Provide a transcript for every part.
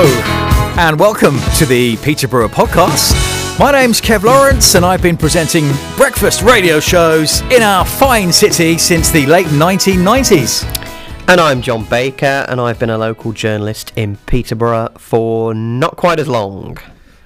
Hello, and welcome to the Peterborough podcast. My name's Kev Lawrence, and I've been presenting breakfast radio shows in our fine city since the late 1990s. And I'm John Baker, and I've been a local journalist in Peterborough for not quite as long.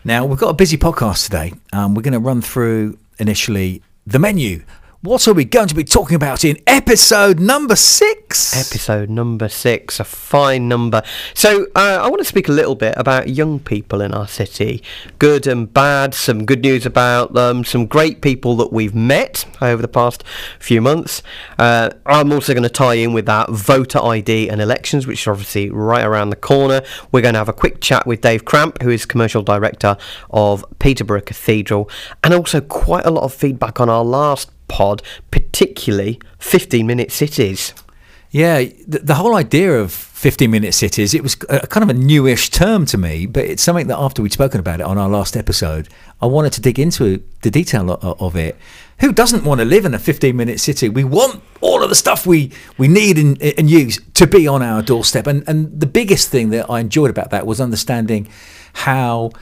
Now, we've got a busy podcast today. Um, we're going to run through initially the menu what are we going to be talking about in episode number six? Episode number six, a fine number. So, uh, I want to speak a little bit about young people in our city. Good and bad, some good news about them, some great people that we've met over the past few months. Uh, I'm also going to tie in with that voter ID and elections, which are obviously right around the corner. We're going to have a quick chat with Dave Cramp, who is commercial director of Peterborough Cathedral, and also quite a lot of feedback on our last pod, particularly 15 minute cities. Yeah, the, the whole idea of 15 minute cities, it was a, kind of a newish term to me, but it's something that after we'd spoken about it on our last episode, I wanted to dig into the detail of, of it. Who doesn't want to live in a 15 minute city? We want all of the stuff we, we need and, and use to be on our doorstep. And, and the biggest thing that I enjoyed about that was understanding how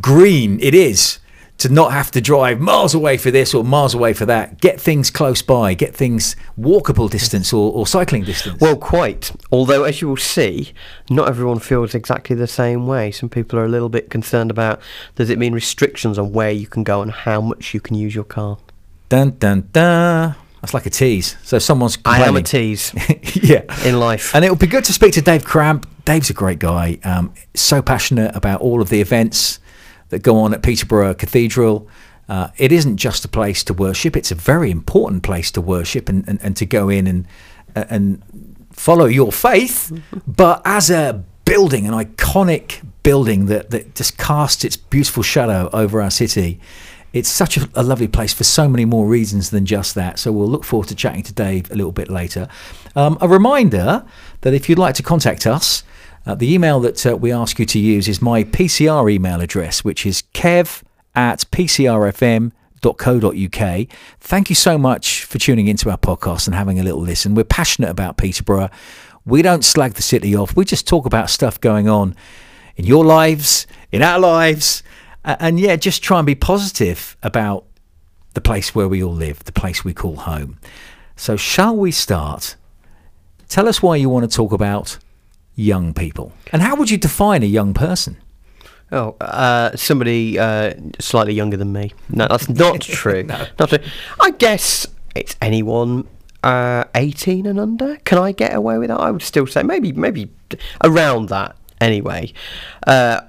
green it is to not have to drive miles away for this or miles away for that. Get things close by, get things walkable distance or, or cycling distance. Well, quite. Although, as you will see, not everyone feels exactly the same way. Some people are a little bit concerned about does it mean restrictions on where you can go and how much you can use your car? Dun dun dun. That's like a tease. So someone's I am a tease. yeah. In life. And it would be good to speak to Dave Cramp. Dave's a great guy. Um, so passionate about all of the events that go on at Peterborough Cathedral. Uh, it isn't just a place to worship; it's a very important place to worship and, and, and to go in and and follow your faith. But as a building, an iconic building that, that just casts its beautiful shadow over our city, it's such a, a, lovely place for so many more reasons than just that. So we'll look forward to chatting to Dave a little bit later. Um, a reminder that if you'd like to contact us, uh, the email that uh, we ask you to use is my PCR email address, which is kev at pcrfm.co.uk. Thank you so much for tuning into our podcast and having a little listen. We're passionate about Peterborough. We don't slag the city off, we just talk about stuff going on in your lives, in our lives, and yeah, just try and be positive about the place where we all live, the place we call home. So, shall we start? Tell us why you want to talk about young people. And how would you define a young person? Oh, uh, somebody uh, slightly younger than me. No, that's not true. no. Not true. I guess it's anyone uh, 18 and under. Can I get away with that? I would still say maybe maybe around that anyway. Uh,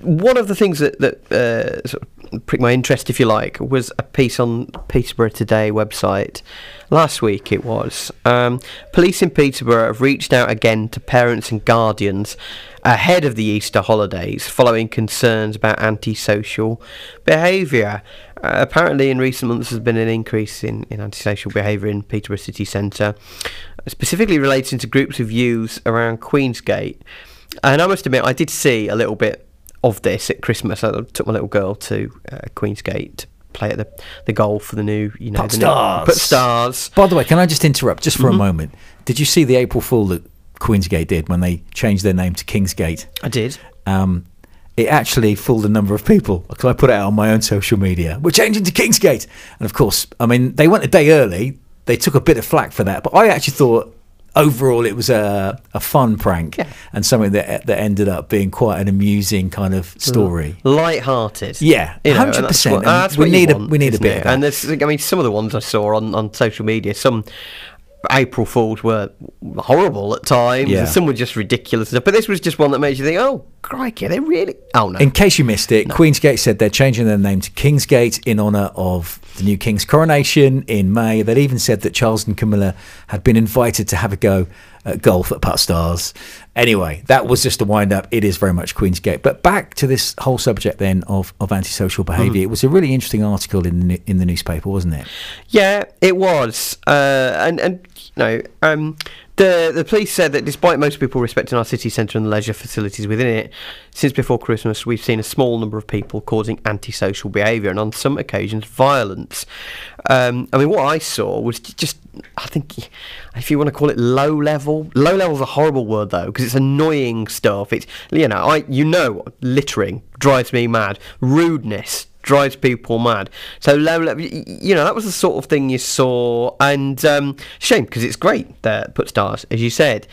one of the things that, that uh, sort of pricked my interest, if you like, was a piece on Peterborough Today website. Last week it was. Um, police in Peterborough have reached out again to parents and guardians ahead of the Easter holidays following concerns about antisocial behaviour. Uh, apparently, in recent months, there's been an increase in, in antisocial behaviour in Peterborough city centre, specifically relating to groups of youths around Queensgate. And I must admit, I did see a little bit of this at Christmas. I took my little girl to uh, Queensgate to play at the, the goal for the new, you know, Putt Stars. New, Putt Stars. By the way, can I just interrupt just for mm-hmm. a moment? Did you see the April Fool that Queensgate did when they changed their name to Kingsgate? I did. Um, it actually fooled a number of people because I put it out on my own social media. We're changing to Kingsgate, and of course, I mean they went a day early. They took a bit of flack for that, but I actually thought overall it was a, a fun prank yeah. and something that that ended up being quite an amusing kind of mm. story. Light-hearted. Yeah, hundred percent. We need want, a we need a bit. And there's, I mean, some of the ones I saw on, on social media, some April Fools were horrible at times. Yeah. Some were just ridiculous. But this was just one that made you think, oh, crikey, they really. Oh, no. In case you missed it, no. Queensgate said they're changing their name to Kingsgate in honour of the new King's coronation in May. They'd even said that Charles and Camilla had been invited to have a go at golf at Putt Stars. Anyway, that was just a wind up. It is very much Queensgate. But back to this whole subject then of, of antisocial behaviour. Mm. It was a really interesting article in the, in the newspaper, wasn't it? Yeah, it was. Uh, and, and, you know, um, The the police said that despite most people respecting our city centre and the leisure facilities within it, since before Christmas we've seen a small number of people causing antisocial behaviour and on some occasions violence. Um, I mean, what I saw was just, I think, if you want to call it low level, low level is a horrible word though because it's annoying stuff. It's you know, I you know, littering drives me mad, rudeness drives people mad. So low level, you know, that was the sort of thing you saw, and um, shame because it's great that Putt Stars, as you said.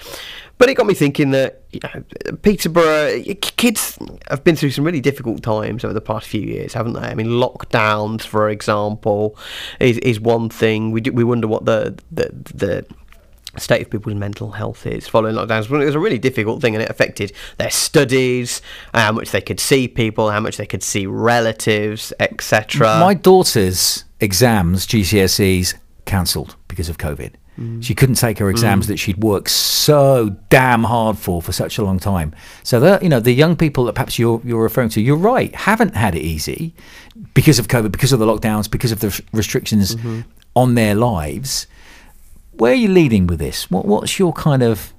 But it got me thinking that you know, Peterborough kids have been through some really difficult times over the past few years, haven't they? I mean, lockdowns, for example, is is one thing. We do, we wonder what the the the state of people's mental health is following lockdowns. It was a really difficult thing, and it affected their studies, how much they could see people, how much they could see relatives, etc. My daughter's exams, GCSEs, cancelled because of COVID. Mm. She couldn't take her exams mm. that she'd worked so damn hard for for such a long time. So that you know, the young people that perhaps you're you're referring to, you're right, haven't had it easy because of COVID, because of the lockdowns, because of the restrictions mm-hmm. on their lives where are you leading with this? What, what's your kind of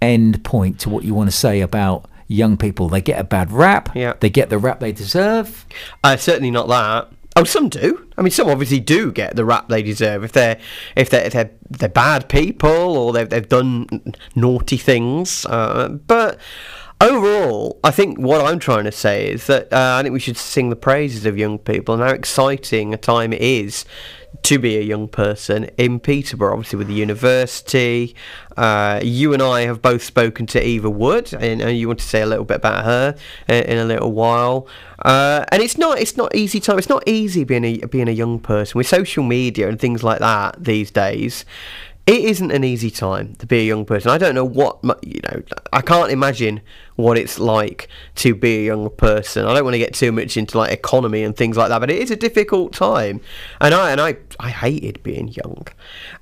end point to what you want to say about young people? They get a bad rap. Yeah. They get the rap they deserve. Uh, certainly not that. Oh, some do. I mean, some obviously do get the rap they deserve if they're if they're if they're, they're bad people or they've they've done naughty things. Uh, but overall, I think what I'm trying to say is that uh, I think we should sing the praises of young people and how exciting a time it is to be a young person in Peterborough, obviously with the university. Uh, you and I have both spoken to Eva Wood, and, you want to say a little bit about her in, in a little while. Uh, and it's not it's not easy time. It's not easy being a being a young person with social media and things like that these days it isn't an easy time to be a young person. I don't know what you know. I can't imagine what it's like to be a young person. I don't want to get too much into like economy and things like that, but it is a difficult time. And I and I I hated being young.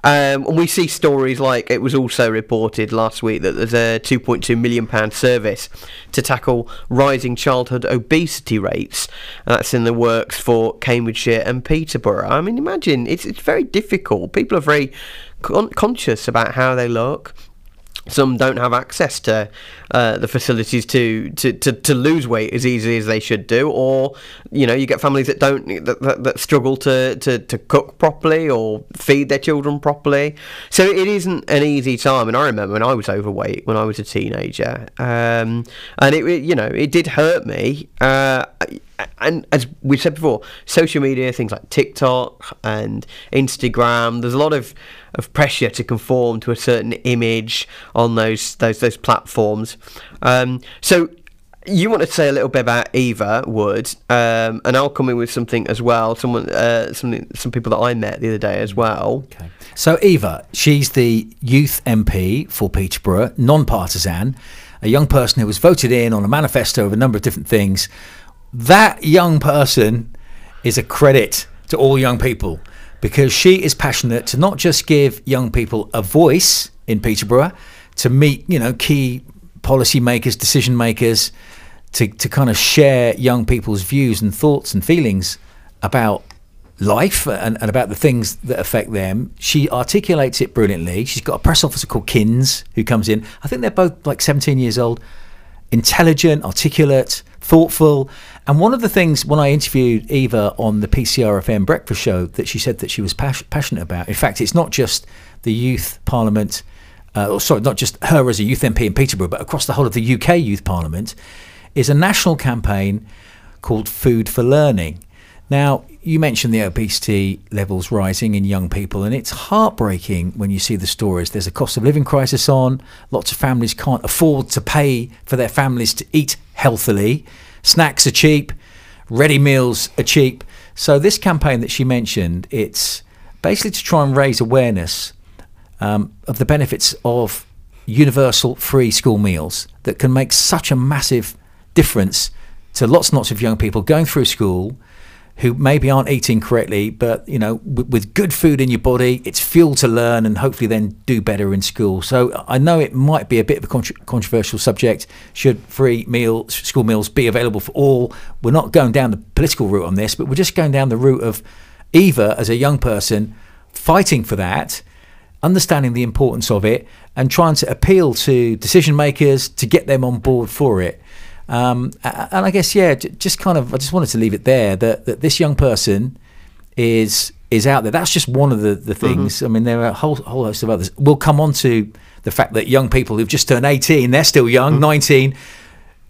Um, and we see stories like it was also reported last week that there's a 2.2 million pound service to tackle rising childhood obesity rates. That's in the works for Cambridgeshire and Peterborough. I mean, imagine it's it's very difficult. People are very con- conscious about how they look. Some don't have access to uh, the facilities to, to, to, to, lose weight as easily as they should do, or you know, you get families that don't that, that, that, struggle to, to, to cook properly or feed their children properly. So it isn't an easy time. And I remember when I was overweight when I was a teenager, um, and it you know it did hurt me. Uh, and as we've said before, social media, things like TikTok and Instagram, there's a lot of, of pressure to conform to a certain image on those those those platforms. Um, so you want to say a little bit about Eva Wood, um, and I'll come in with something as well. Someone, uh, some some people that I met the other day as well. Okay. So Eva, she's the youth MP for Peterborough, non-partisan, a young person who was voted in on a manifesto of a number of different things that young person is a credit to all young people because she is passionate to not just give young people a voice in Peterborough, to meet you know key policy makers, decision makers, to to kind of share young people's views and thoughts and feelings about life and, and about the things that affect them. She articulates it brilliantly. She's got a press officer called Kins who comes in. I think they're both like 17 years old, intelligent, articulate, thoughtful. And one of the things when I interviewed Eva on the PCRFM breakfast show that she said that she was pas- passionate about, in fact, it's not just the youth parliament, uh, or sorry, not just her as a youth MP in Peterborough, but across the whole of the UK youth parliament, is a national campaign called Food for Learning. Now, you mentioned the obesity levels rising in young people, and it's heartbreaking when you see the stories. There's a cost of living crisis on, lots of families can't afford to pay for their families to eat healthily. Snacks are cheap, ready meals are cheap. So this campaign that she mentioned, it's basically to try and raise awareness um, of the benefits of universal free school meals that can make such a massive difference to lots and lots of young people going through school who maybe aren't eating correctly, but you know, with, with, good food in your body, it's fuel to learn and hopefully then do better in school. So I know it might be a bit of a contra- controversial subject. Should free meal school meals be available for all? We're not going down the political route on this, but we're just going down the route of Eva as a young person fighting for that. understanding the importance of it, and trying to appeal to decision makers to get them on board for it. Um, and I guess yeah, just kind of I just wanted to leave it there that, that this young person is is out there. That's just one of the, the mm-hmm. things. Mm-hmm. I mean, there are a whole whole host of others. We'll come on to the fact that young people who've just turned 18, they're still young, mm-hmm. 19,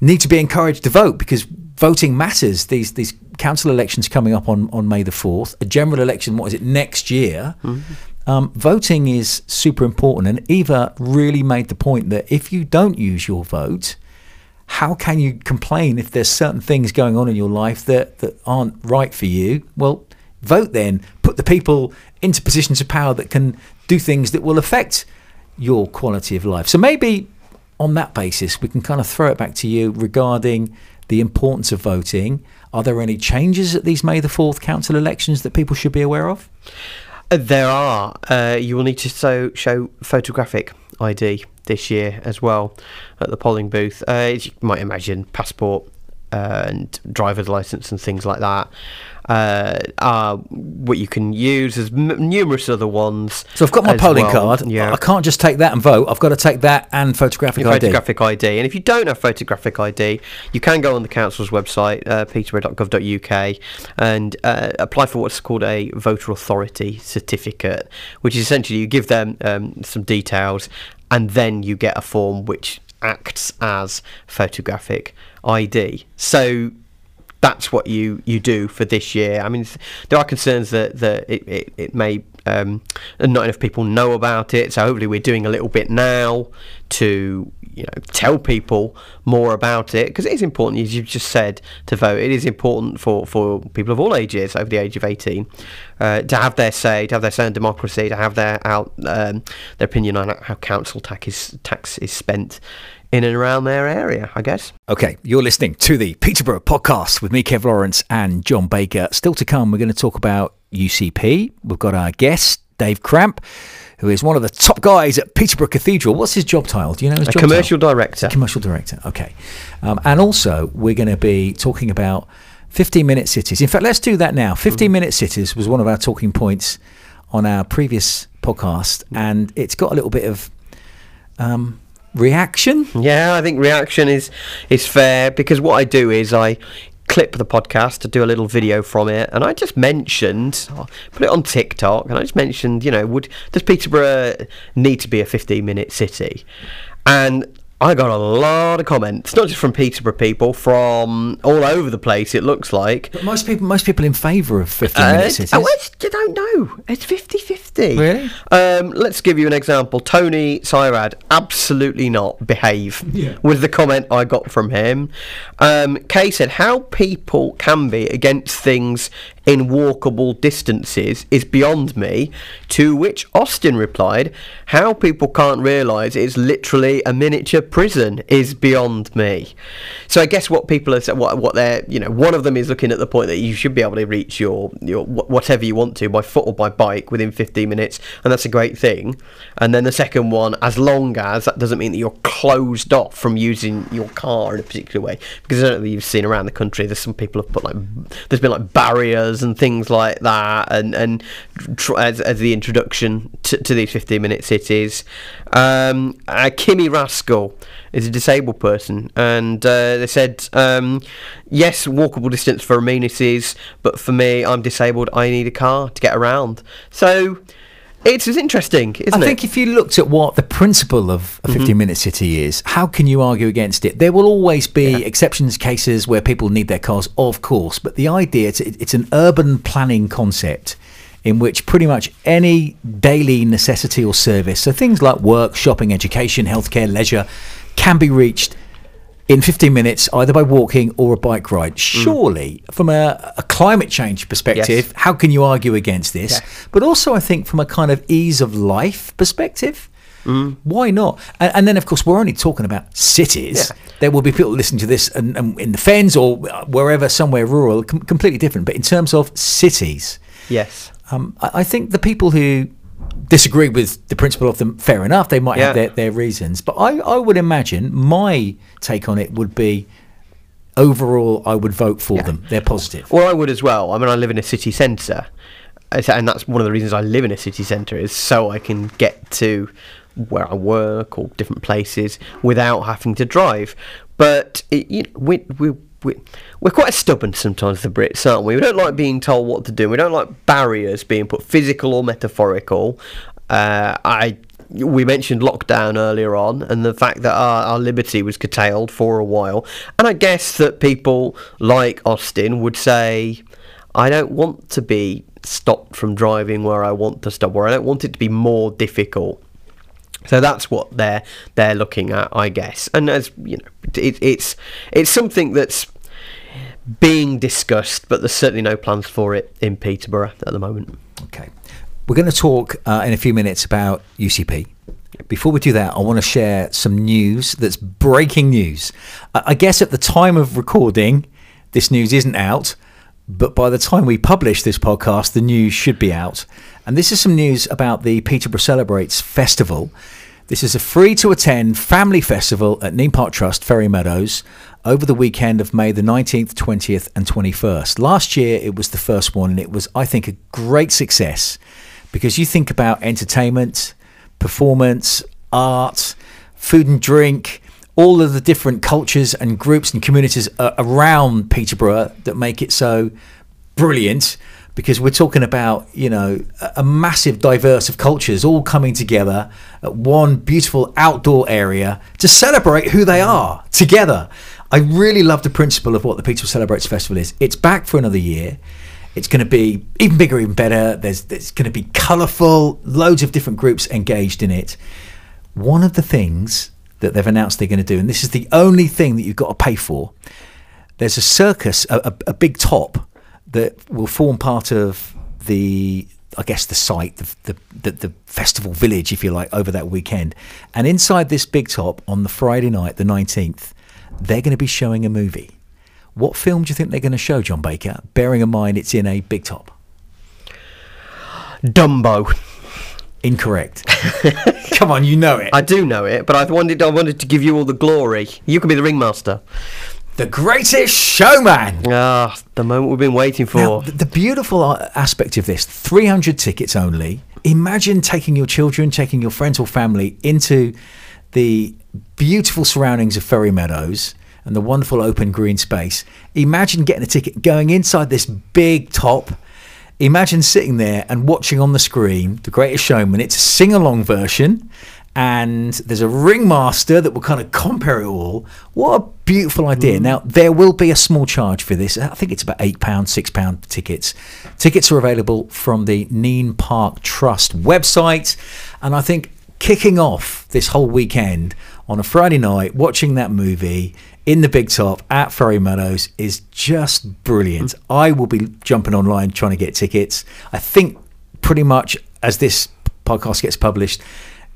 need to be encouraged to vote because voting matters. These these council elections coming up on, on May the 4th, a general election, what is it, next year? Mm-hmm. Um, voting is super important. And Eva really made the point that if you don't use your vote, how can you complain if there's certain things going on in your life that, that aren't right for you? Well, vote then. Put the people into positions of power that can do things that will affect your quality of life. So maybe on that basis, we can kind of throw it back to you regarding the importance of voting. Are there any changes at these May the 4th council elections that people should be aware of? Uh, there are. Uh, you will need to show photographic ID this year as well at the polling booth. Uh, as you might imagine, passport uh, and driver's license and things like that uh, are what you can use. There's m- numerous other ones. So I've got my polling well. card. Yeah. I can't just take that and vote. I've got to take that and photographic Your ID. Photographic ID. And if you don't have photographic ID, you can go on the council's website, uh, peterborough.gov.uk, and uh, apply for what's called a voter authority certificate, which is essentially you give them um, some details and then you get a form which acts as photographic ID. So that's what you, you do for this year. I mean, there are concerns that, that it, it, it may um, not enough people know about it. So hopefully we're doing a little bit now to you know tell people more about it because it is important, as you've just said, to vote. It is important for, for people of all ages over the age of eighteen uh, to have their say, to have their say in democracy, to have their out um, their opinion on how council tax is tax is spent in and around their area, I guess. Okay, you're listening to the Peterborough podcast with me, Kev Lawrence, and John Baker. Still to come, we're going to talk about UCP. We've got our guest, Dave Cramp, who is one of the top guys at Peterborough Cathedral. What's his job title? Do you know his A job commercial title? director. Commercial director, okay. Um, and also, we're going to be talking about 15 minute cities. In fact, let's do that now. 15 mm-hmm. minute cities was one of our talking points on our previous podcast, and it's got a little bit of. Um, reaction. Yeah, I think reaction is is fair because what I do is I clip the podcast to do a little video from it and I just mentioned oh, put it on TikTok and I just mentioned you know would does Peterborough need to be a 15 minute city? And I got a lot of comments, not just from Peterborough people, from all over the place. It looks like. But most people, most people in favour of 15 uh, minute cities. Oh, I don't know. It's 50-50. Really? Um, let's give you an example. Tony Syrad, absolutely not. Behave. Yeah. With the comment I got from him. Um, Kay said, "How people can be against things in walkable distances is beyond me. To which Austin replied, How people can't realise it's literally a miniature prison is beyond me. So I guess what people are what what they're you know one of them is looking at the point that you should be able to reach your your whatever you want to by foot or by bike within 15 minutes, and that's a great thing. And then the second one, as long as that doesn't mean that you're closed off from using your car in a particular way, because I don't know you've seen around the country. There's some people have put like there's been like barriers and things like that, and and tr- as, as the introduction to, to these 15 minute cities. Um, uh, Kimmy Rascal is a disabled person, and uh, they said, um, yes, walkable distance for amenities, but for me, I'm disabled. I need a car to get around. So. It's, interesting, isn't I it? I think if you looked at what the principle of a 15 mm-hmm. minute city is, how can you argue against it? There will always be exceptions cases where people need their cars, of course, but the idea, it's, it's an urban planning concept in which pretty much any daily necessity or service, so things like work, shopping, education, healthcare, leisure, can be reached in 15 minutes either by walking or a bike ride. Mm. Surely, mm. from a, a, climate change perspective, yes. how can you argue against this? Yeah. But also, I think from a kind of ease of life perspective, Mm. Why not? And, and, then, of course, we're only talking about cities. Yeah. There will be people listening to this and, and in the fens or wherever, somewhere rural, com- completely different. But in terms of cities, yes, um, I, I, think the people who disagree with the principle of them, fair enough. They might yeah. have their, their reasons. But I, I would imagine my take on it would be overall, I would vote for yeah. them. They're positive. Well, I would as well. I mean, I live in a city centre. and that's one of the reasons I live in a city centre is so I can get to where I work or different places without having to drive. But it, you know, we, we, we, we're quite stubborn sometimes, the Brits, aren't we? We don't like being told what to do. We don't like barriers being put, physical or metaphorical. Uh, I we mentioned lockdown earlier on and the fact that our, our liberty was curtailed for a while. And I guess that people like Austin would say, I don't want to be stopped from driving where I want to stop, or I don't want it to be more difficult. So that's what they're they're looking at, I guess. And as you know, it, it's it's something that's being discussed, but there's certainly no plans for it in Peterborough at the moment. Okay, we're going to talk uh, in a few minutes about UCP. Before we do that, I want to share some news that's breaking news. I guess at the time of recording, this news isn't out, but by the time we publish this podcast, the news should be out. And this is some news about the Peterborough Celebrates Festival. This is a free to attend family festival at Nene Park Trust, Ferry Meadows, over the weekend of May the 19th, 20th, and 21st. Last year it was the first one, and it was, I think, a great success because you think about entertainment, performance, art, food and drink, all of the different cultures and groups and communities around Peterborough that make it so brilliant because we're talking about you know a massive diverse of cultures all coming together at one beautiful outdoor area to celebrate who they are together. I really love the principle of what the peterborough celebrates festival is. It's back for another year. It's going to be even bigger even better. There's, there's going to be colorful loads of different groups engaged in it. One of the things that they've announced they're going to do, and this is the only thing that you've got to pay for. There's a circus, a, a, a big top that will form part of the I guess the site, the, the, the, the, festival village, if you like, over that weekend. And inside this big top on the Friday night, the 19th, they're going to be showing a movie. What film do you think they're going to show, John Baker, bearing in mind it's in a big top? Dumbo. Incorrect. Come on, you know it. I do know it, but I wanted I wanted to give you all the glory. You can be the ringmaster. The greatest showman. Ah, the moment we've been waiting for. Now, the beautiful aspect of this 300 tickets only. Imagine taking your children, taking your friends or family into the beautiful surroundings of Ferry Meadows and the wonderful open green space. Imagine getting a ticket, going inside this big top imagine sitting there and watching on the screen The Greatest Showman. It's a sing along version, and there's a ringmaster that will kind of compare it all. What a beautiful idea. Mm. Now, there will be a small charge for this. I think it's about £8, £6 tickets. Tickets are available from the Nene Park Trust website, and I think kicking off this whole weekend on a Friday night, watching that movie in the big top at Ferry Meadows is just brilliant. Mm. I will be jumping online trying to get tickets. I think pretty much as this podcast gets published,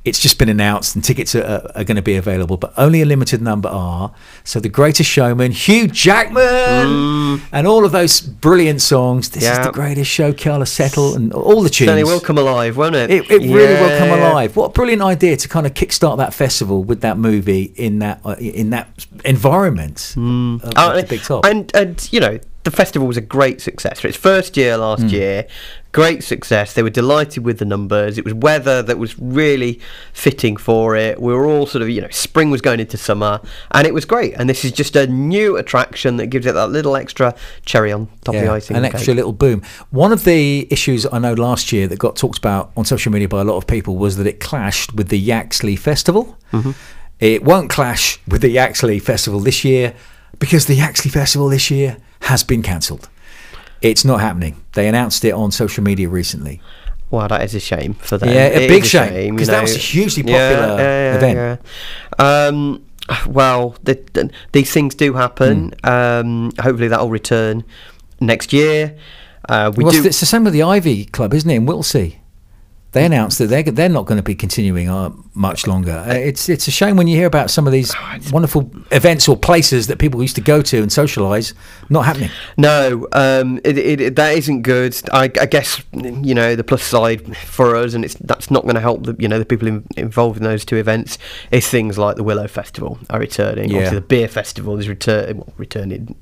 it's just been announced and tickets are, are, going to be available, but only a limited number are. So The Greatest Showman, Hugh Jackman, mm. and all of those brilliant songs. This is The Greatest Show, Keala Settle, and all the tunes. It will come alive, won't it? It, it yeah. really will come alive. What a brilliant idea to kind of kickstart that festival with that movie in that uh, in that environment mm. of, uh, the Big Top. And, and, you know, the festival was a great success for its first year last mm. year. Great success. They were delighted with the numbers. It was weather that was really fitting for it. We were all sort of, you know, spring was going into summer, and it was great. And this is just a new attraction that gives it that little extra cherry on top yeah, of the icing. An extra little boom. One of the issues I know last year that got talked about on social media by a lot of people was that it clashed with the Yaxley Festival. Mm-hmm. It won't clash with the Yaxley Festival this year because the Yaxley Festival this year has been cancelled. It's not happening. They announced it on social media recently. Wow, that is a shame for them. Yeah, a it big shame because that was a hugely popular yeah, yeah, event. Yeah. Um, well, the, the, these things do happen. Mm. Um, hopefully, that will return next year. Uh, we well, do. It's the same with the Ivy Club, isn't it? In Whittlesey, they announced that they're they're not going to be continuing. Uh, much longer. Uh, It's it's a shame when you hear about some of these wonderful events or places that people used to go to and socialise not happening. No, um, it, it, that isn't good. I, I guess you know the plus side for us, and it's that's not going to help the you know the people in, involved in those two events. Is things like the Willow Festival are returning. Yeah. Obviously, the Beer Festival is return well, returning.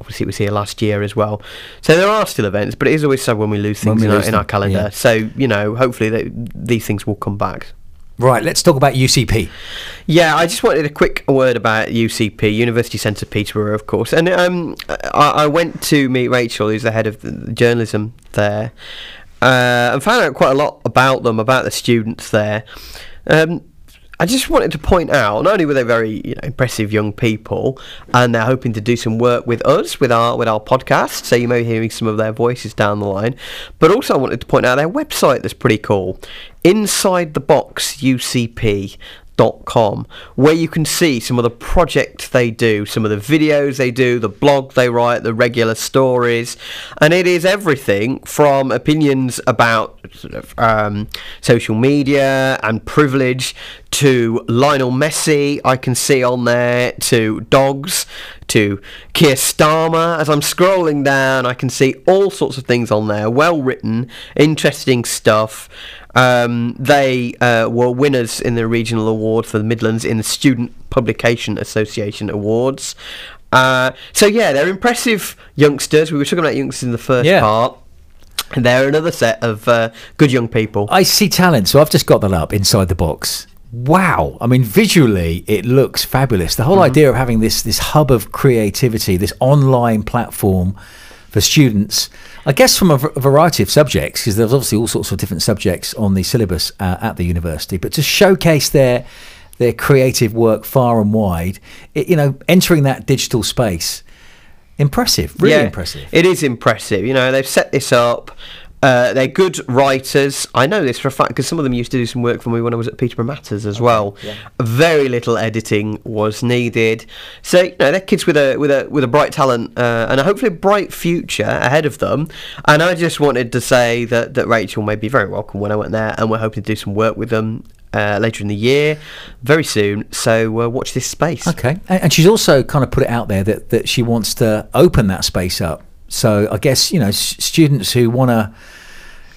Obviously, it was here last year as well. So there are still events, but it is always sad when we lose things we in, our, in our calendar. yeah. So you know, hopefully they, these things will come back. Right, let's talk about UCP. Yeah, I just wanted a quick word about UCP, University Centre Peterborough, of course. And um, I, I went to meet Rachel, who's the head of the journalism there, uh, and found out quite a lot about them, about the students there. Um, I just wanted to point out, not only were they very you know, impressive young people, and they're hoping to do some work with us, with our with our podcast, so you may be hearing some of their voices down the line, but also I wanted to point out their website that's pretty cool, Inside the Box UCP com, where you can see some of the projects they do, some of the videos they do, the blog they write, the regular stories, and it is everything from opinions about sort of um, social media and privilege to Lionel Messi, I can see on there, to dogs, to Keir Starmer. As I'm scrolling down, I can see all sorts of things on there, well written, interesting stuff. Um, they uh, were winners in the regional award for the Midlands in the Student Publication Association Awards. Uh, so yeah, they're impressive youngsters. We were talking about youngsters in the first Yeah. part. And they're another set of uh, good young people. I see talent, so I've just got that up inside the box. Wow! I mean, visually, it looks fabulous. The whole Mm-hmm. idea of having this this hub of creativity, this online platform for students, I guess from a v- variety of subjects, because there's obviously all sorts of different subjects on the syllabus uh, at the university, but to showcase their their creative work far and wide, it, you know, entering that digital space, impressive, really Yeah, impressive. It is impressive. You know, they've set this up. Uh, they're good writers. I know this for a fact because some of them used to do some work for me when I was at Peterborough Matters as well. Very little editing was needed. So you know, they're kids with a with a with a bright talent uh, and a hopefully a bright future ahead of them. And I just wanted to say that that Rachel may be very welcome when I went there, and we're hoping to do some work with them. Uh, later in the year, very soon. So uh, watch this space. Okay, and, and she's also kind of put it out there that, that she wants to open that space up. So I guess you know students who want to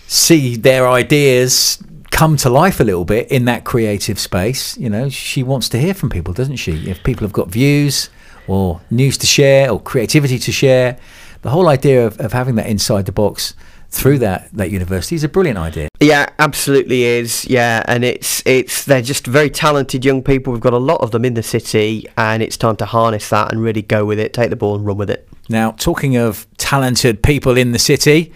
see their ideas come to life a little bit in that creative space. You know, she wants to hear from people, doesn't she? If people have got views or news to share or creativity to share, the whole idea of, of having that inside the box through that that university is a brilliant idea. Yeah, absolutely is. Yeah, and it's it's they're just very talented young people. We've got a lot of them in the city, and it's time to harness that and really go with it. Take the ball and run with it. Now, talking of talented people in the city,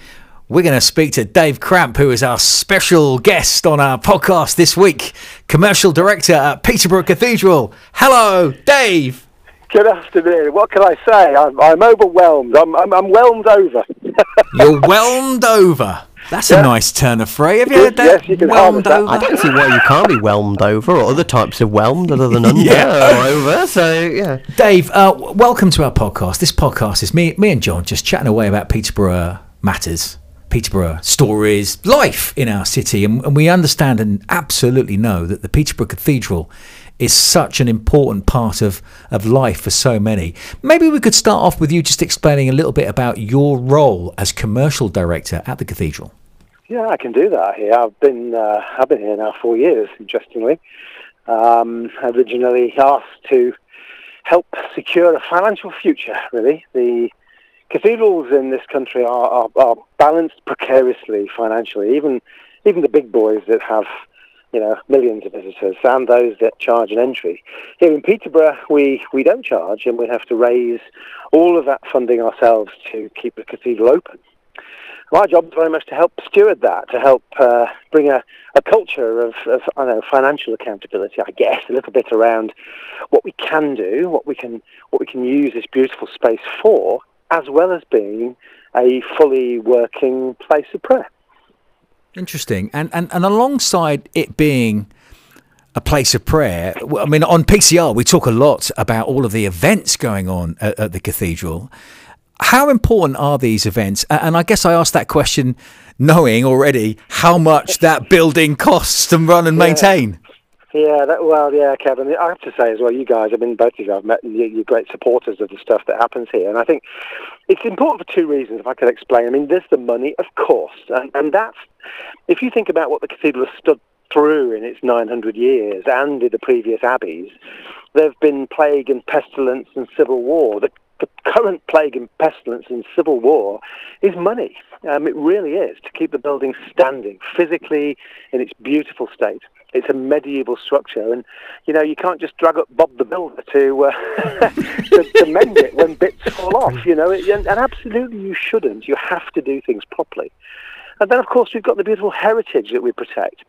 we're going to speak to Dave Cramp, who is our special guest on our podcast this week, commercial director at Peterborough Cathedral. Hello, Dave. Good afternoon. What can I say? I'm, I'm overwhelmed. I'm, I'm, I'm whelmed over. You're whelmed over. That's a nice turn of phrase. Have you heard that? Yes, you can whelmed that. over. I don't see why you can't be whelmed over, or other types of whelmed other than under Yeah. or over. So yeah, Dave, uh, welcome to our podcast. This podcast is me, me and John just chatting away about Peterborough matters, Peterborough stories, life in our city, and, and we understand and absolutely know that the Peterborough Cathedral is such an important part of, of life for so many. Maybe we could start off with you just explaining a little bit about your role as commercial director at the cathedral. yeah, I can do that here. I've been uh, I've been here now four years. Interestingly, um, originally asked to help secure a financial future. Really, the cathedrals in this country are, are, are balanced precariously financially. Even even the big boys that have you know millions of visitors and those that charge an entry. Here in Peterborough, we we don't charge, and we have to raise all of that funding ourselves to keep the cathedral open. My job is very much to help steward that, to help uh, bring a, a culture of, of I know financial accountability, I guess, a little bit around what we can do, what we can what we can use this beautiful space for, as well as being a fully working place of prayer. Interesting. And, and, and alongside it being a place of prayer, I mean, on PCR, we talk a lot about all of the events going on at, at the cathedral. How important are these events? And I guess I asked that question knowing already how much that building costs to run and maintain. Yeah, that, well, yeah, Kevin. I have to say as well, you guys, I mean, both of you, I've met, you, you're great supporters of the stuff that happens here, and I think it's important for two reasons. If I could explain, I mean, there's the money, of course, and, and that's if you think about what the cathedral has stood through in its 900 years and in the previous abbeys, there have been plague and pestilence and civil war. The, the current plague and pestilence and civil war is money. Um, it really is to keep the building standing physically in its beautiful state. It's a medieval structure, and you know you can't just drag up Bob the Builder to uh, to, to, mend it when bits fall off. You know, and, and absolutely you shouldn't. You have to do things properly. And then, of course, we've got the beautiful heritage that we protect.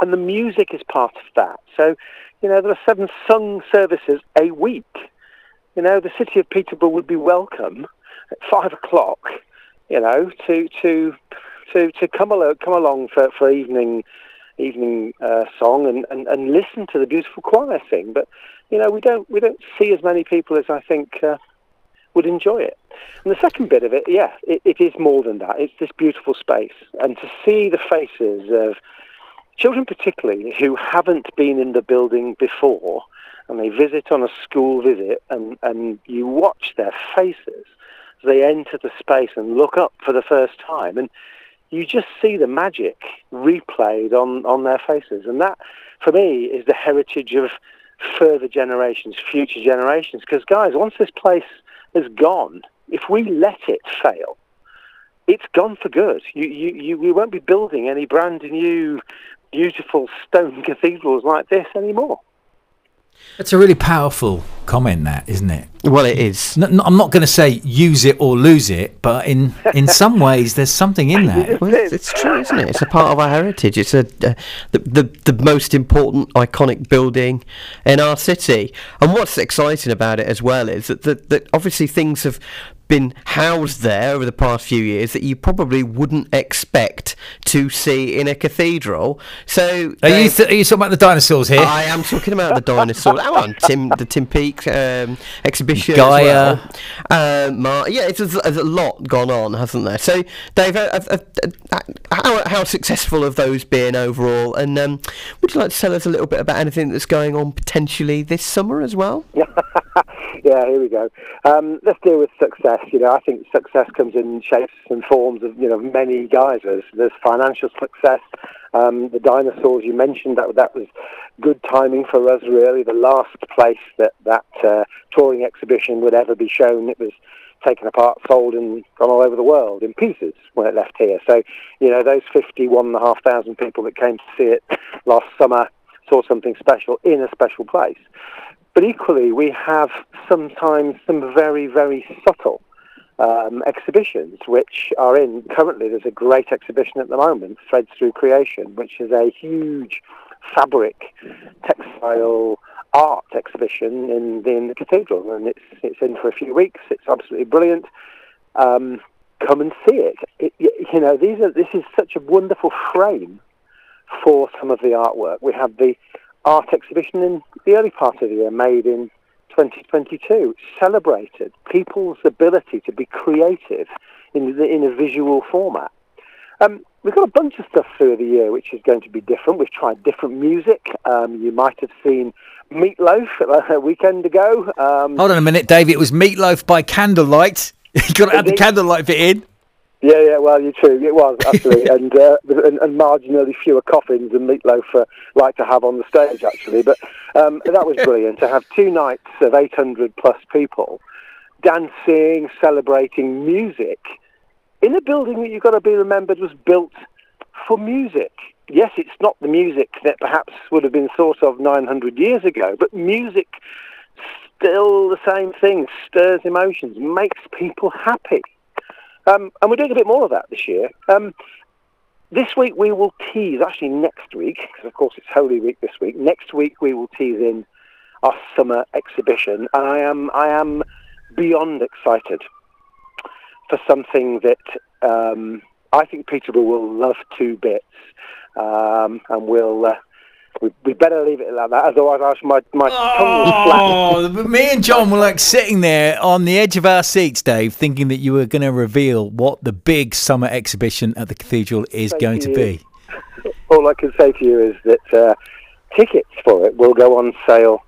And the music is part of that. So, you know, there are seven sung services a week. You know, the city of Peterborough would be welcome at five o'clock, you know, to to to, to come along come along for, for evening evening uh, song and, and, and listen to the beautiful choir sing. But you know, we don't we don't see as many people as I think uh, would enjoy it. And the second bit of it, yeah, it, it is more than that. It's this beautiful space, and to see the faces of children, particularly who haven't been in the building before, and they visit on a school visit, and, and you watch their faces as they enter the space and look up for the first time, and you just see the magic replayed on, on their faces. And that, for me, is the heritage of further generations, future generations. Because, guys, once this place has gone, if we let it fail, it's gone for good. You, you, you, we won't be building any brand new, beautiful stone cathedrals like this anymore. It's a really powerful comment, that isn't it? Well, it is. No, no, I'm not going to say use it or lose it, but in in some ways, there's something in that. Well, it's, it's, true, isn't it? It's a part of our heritage. It's a uh, the, the the most important iconic building in our city. And what's exciting about it as well is that that, that obviously things have been housed there over the past few years that you probably wouldn't expect to see in a cathedral. So are you, th- are you talking about the dinosaurs here? I am talking about the dinosaurs. Hang on, Tim, the Tim Peake um, exhibition. Gaia. Well. Um, Mar- yeah, it's, there's, there's a lot gone on, hasn't there? So, Dave, uh, uh, uh, how, how successful have those been overall? And um, would you like to tell us a little bit about anything that's going on potentially this summer as well? yeah, here we go. Um, let's deal with success you know, I think success comes in shapes and forms of, you know, many guises. There's financial success. Um, the dinosaurs you mentioned, that, that was good timing for us, really. The last place that that uh, touring exhibition would ever be shown, it was taken apart, sold, and gone all over the world in pieces when it left here. So, you know, those 51,500 people that came to see it last summer saw something special in a special place. But equally, we have sometimes some very, very subtle um, exhibitions, which are in currently. There's a great exhibition at the moment, Threads Through Creation, which is a huge fabric, textile art exhibition in the, in the cathedral, and it's it's in for a few weeks. It's absolutely brilliant. Um, come and see it. it. You know, these are this is such a wonderful frame for some of the artwork. We have the art exhibition in the early part of the year, made in 2022 celebrated people's ability to be creative in, the, in a visual format. Um, we've got a bunch of stuff through the year which is going to be different. We've tried different music. Um, you might have seen Meatloaf a weekend ago. Um, Hold on a minute, Dave. It was Meatloaf by candlelight. You've got to add the candlelight bit in. Yeah, yeah, well, you're true. It was actually, and, uh, and, and marginally fewer coffins than Meatloaf uh, like to have on the stage, actually. But um, that was brilliant to have two nights of 800 plus people dancing, celebrating music in a building that you've got to be remembered was built for music. Yes, it's not the music that perhaps would have been thought of 900 years ago, but music still the same thing, stirs emotions, makes people happy. Um, and we're doing a bit more of that this year. Um, this week we will tease, actually next week, because of course it's Holy Week this week. Next week we will tease in our summer exhibition, and I am I am beyond excited for something that um, I think Peterborough will love to bits, um, and will uh, we, we better leave it like that, otherwise my, my oh, tongue will flat. Me and John were like sitting there on the edge of our seats, Dave, thinking that you were going to reveal what the big summer exhibition at the cathedral is going to, be. All I can say to you is that uh, tickets for it will go on sale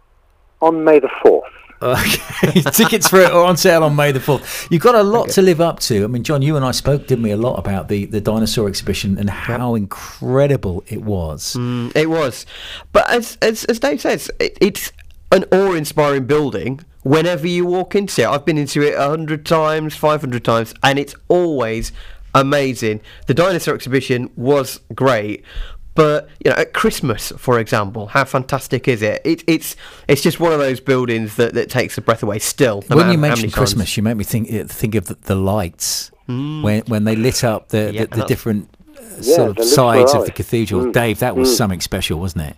on May the 4th. Okay. Tickets for it are on sale on May the 4th. You've got a lot okay. to live up to. I mean, John, you and I spoke, didn't we, a lot about the, the dinosaur exhibition and how yep. incredible it was. Mm, it was. But as, as, as Dave says, it, it's an awe inspiring building whenever you walk into it. I've been into it 100 times, 500 times, and it's always amazing. The dinosaur exhibition was great, but you know, at Christmas, for example, how fantastic is it? it it's it's just one of those buildings that, that takes the breath away. Still, no when you mention Christmas, times. you make me think think of the, the lights mm. when when they lit up the yeah, the, the different uh, yeah, sort of sides of the cathedral. Mm. Dave, that was mm. something special, wasn't it?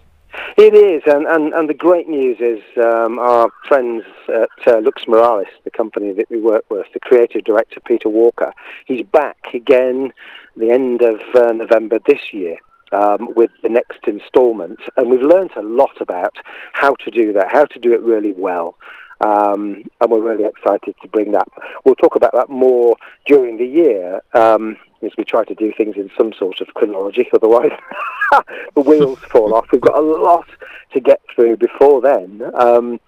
It is, and, and, and the great news is um, our friends at uh, Luxmuralis, the company that we work with, the creative director Peter Walker, he's back again the end of uh, November this year um, with the next instalment. And we've learned a lot about how to do that, how to do it really well. Um, and we're really excited to bring that. We'll talk about that more during the year um, as we try to do things in some sort of chronology. Otherwise, the wheels fall off. We've got a lot to get through before then. Um,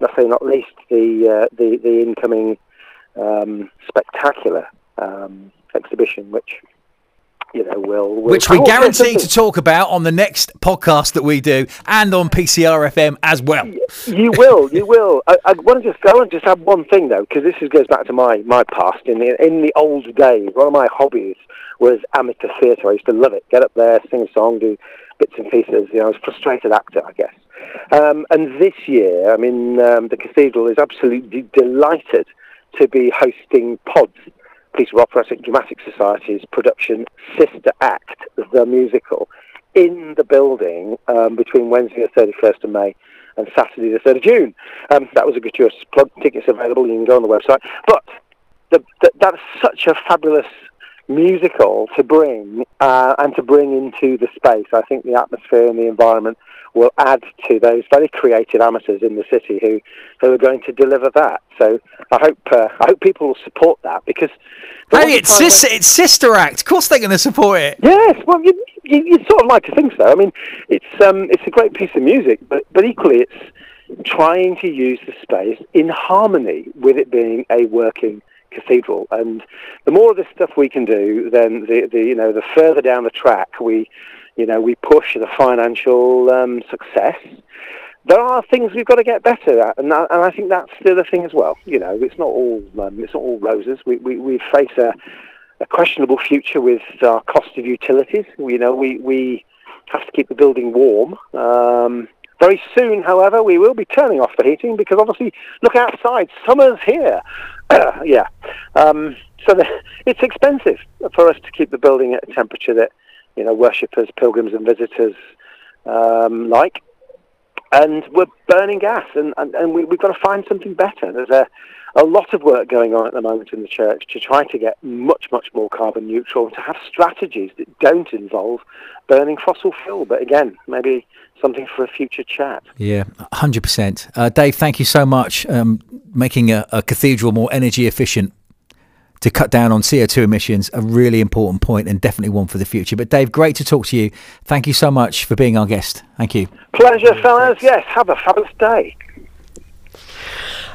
not say not least the uh, the, the incoming um, spectacular um, exhibition, which you know, will, will which we guarantee to talk about on the next podcast that we do, and on PCR FM as well. You will, you will. I, I want to just, I want to just add one thing though, because this is, goes back to my my past. In the in the old days, one of my hobbies was amateur theatre. I used to love it. Get up there, sing a song, do bits and pieces. You know, I was a frustrated actor, I guess. Um, and this year, I mean, um, the cathedral is absolutely delighted to be hosting pods Peterborough Operatic Dramatic Society's production Sister Act, the musical, in the building um, between Wednesday the 31st of May and Saturday the 3rd of June. Um, that was a gratuitous plug. Tickets available. You can go on the website. But the, the, that's such a fabulous musical to bring uh, and to bring into the space. I think the atmosphere and the environment will add to those very creative amateurs in the city who, who are going to deliver that. So I hope uh, I hope people will support that because hey, it's sister it's sister act. Of course they're going to support it. Yes, well you, you, you sort of like to think so. I mean, it's um, it's a great piece of music, but but equally it's trying to use the space in harmony with it being a working cathedral. And the more of this stuff we can do, then the, the you know the further down the track we you know we push the financial um, success. There are things we've got to get better at, and, that, and I think that's the other thing as well. You know, it's not all um, it's not all roses. We we, we face a, a questionable future with our cost of utilities. You know, we we have to keep the building warm. Um, very soon, however, we will be turning off the heating because obviously, look outside, summer's here. yeah. Um, so the, it's expensive for us to keep the building at a temperature that, you know, worshippers, pilgrims and visitors um, like. And we're burning gas, and, and, and we, have got to find something better. There's a, a lot of work going on at the moment in the church to try to get much, much more carbon neutral, to have strategies that don't involve burning fossil fuel. But again, maybe something for a future chat. Yeah, 100%. Uh, Dave, thank you so much. Um, making a, a, cathedral more energy efficient to cut down on CO2 emissions, a really important point and definitely one for the future. But Dave, great to talk to you. Thank you so much for being our guest. Thank you. Pleasure, fellas. Yes, have a fabulous day.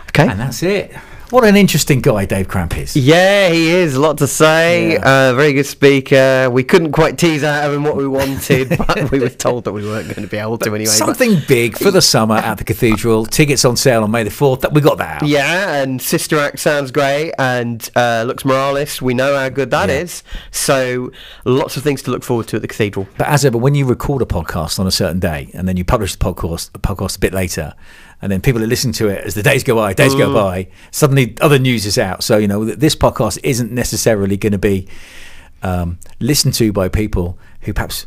Okay. And that's it. What an interesting guy Dave Cramp is. Yeah, he is. A lot to say. Yeah. Uh, very good speaker. We couldn't quite tease out of him what we wanted, but we were told that we weren't going to be able to anyway. Something but... big for the summer at the cathedral. Tickets on sale on May the 4th. We got that out. Yeah, and Sister Act sounds great. And uh, Luxmuralis, we know how good that yeah. is. So lots of things to look forward to at the cathedral. But as ever, when you record a podcast on a certain day and then you publish the podcast, the podcast a bit later, and then people are listening to it as the days go by, days go mm. by. Suddenly, other news is out. So you know, this podcast isn't necessarily going to be um, listened to by people who perhaps,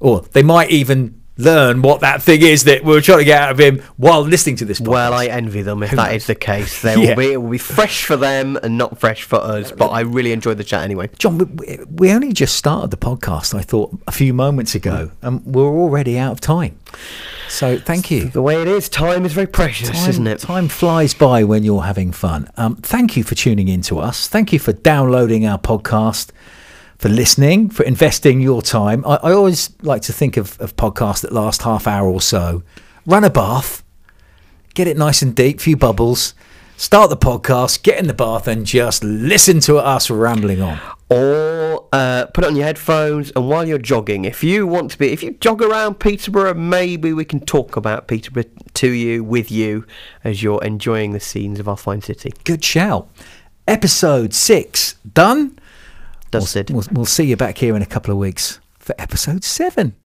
or they might even learn what that thing is that we're trying to get out of him while listening to this podcast. Well, I envy them if Who that knows? is the case. They yeah. will be, it will be fresh for them and not fresh for us, but I really enjoyed the chat anyway. John, we, we only just started the podcast, I thought, a few moments ago, and we're already out of time. So thank you. The way it is, time is very precious, time, isn't it? Time flies by when you're having fun. Um, thank you for tuning in to us. Thank you for downloading our podcast for listening, for investing your time. I, I always like to think of, of podcasts that last half hour or so. Run a bath, get it nice and deep, few bubbles. Start the podcast, get in the bath, and just listen to us rambling on. Or uh, put it on your headphones, and while you're jogging, if you want to be, if you jog around Peterborough, maybe we can talk about Peterborough to you, with you, as you're enjoying the scenes of our fine city. Good shout. Episode six done. Dusted. We'll, we'll see you back here in a couple of weeks for episode seven.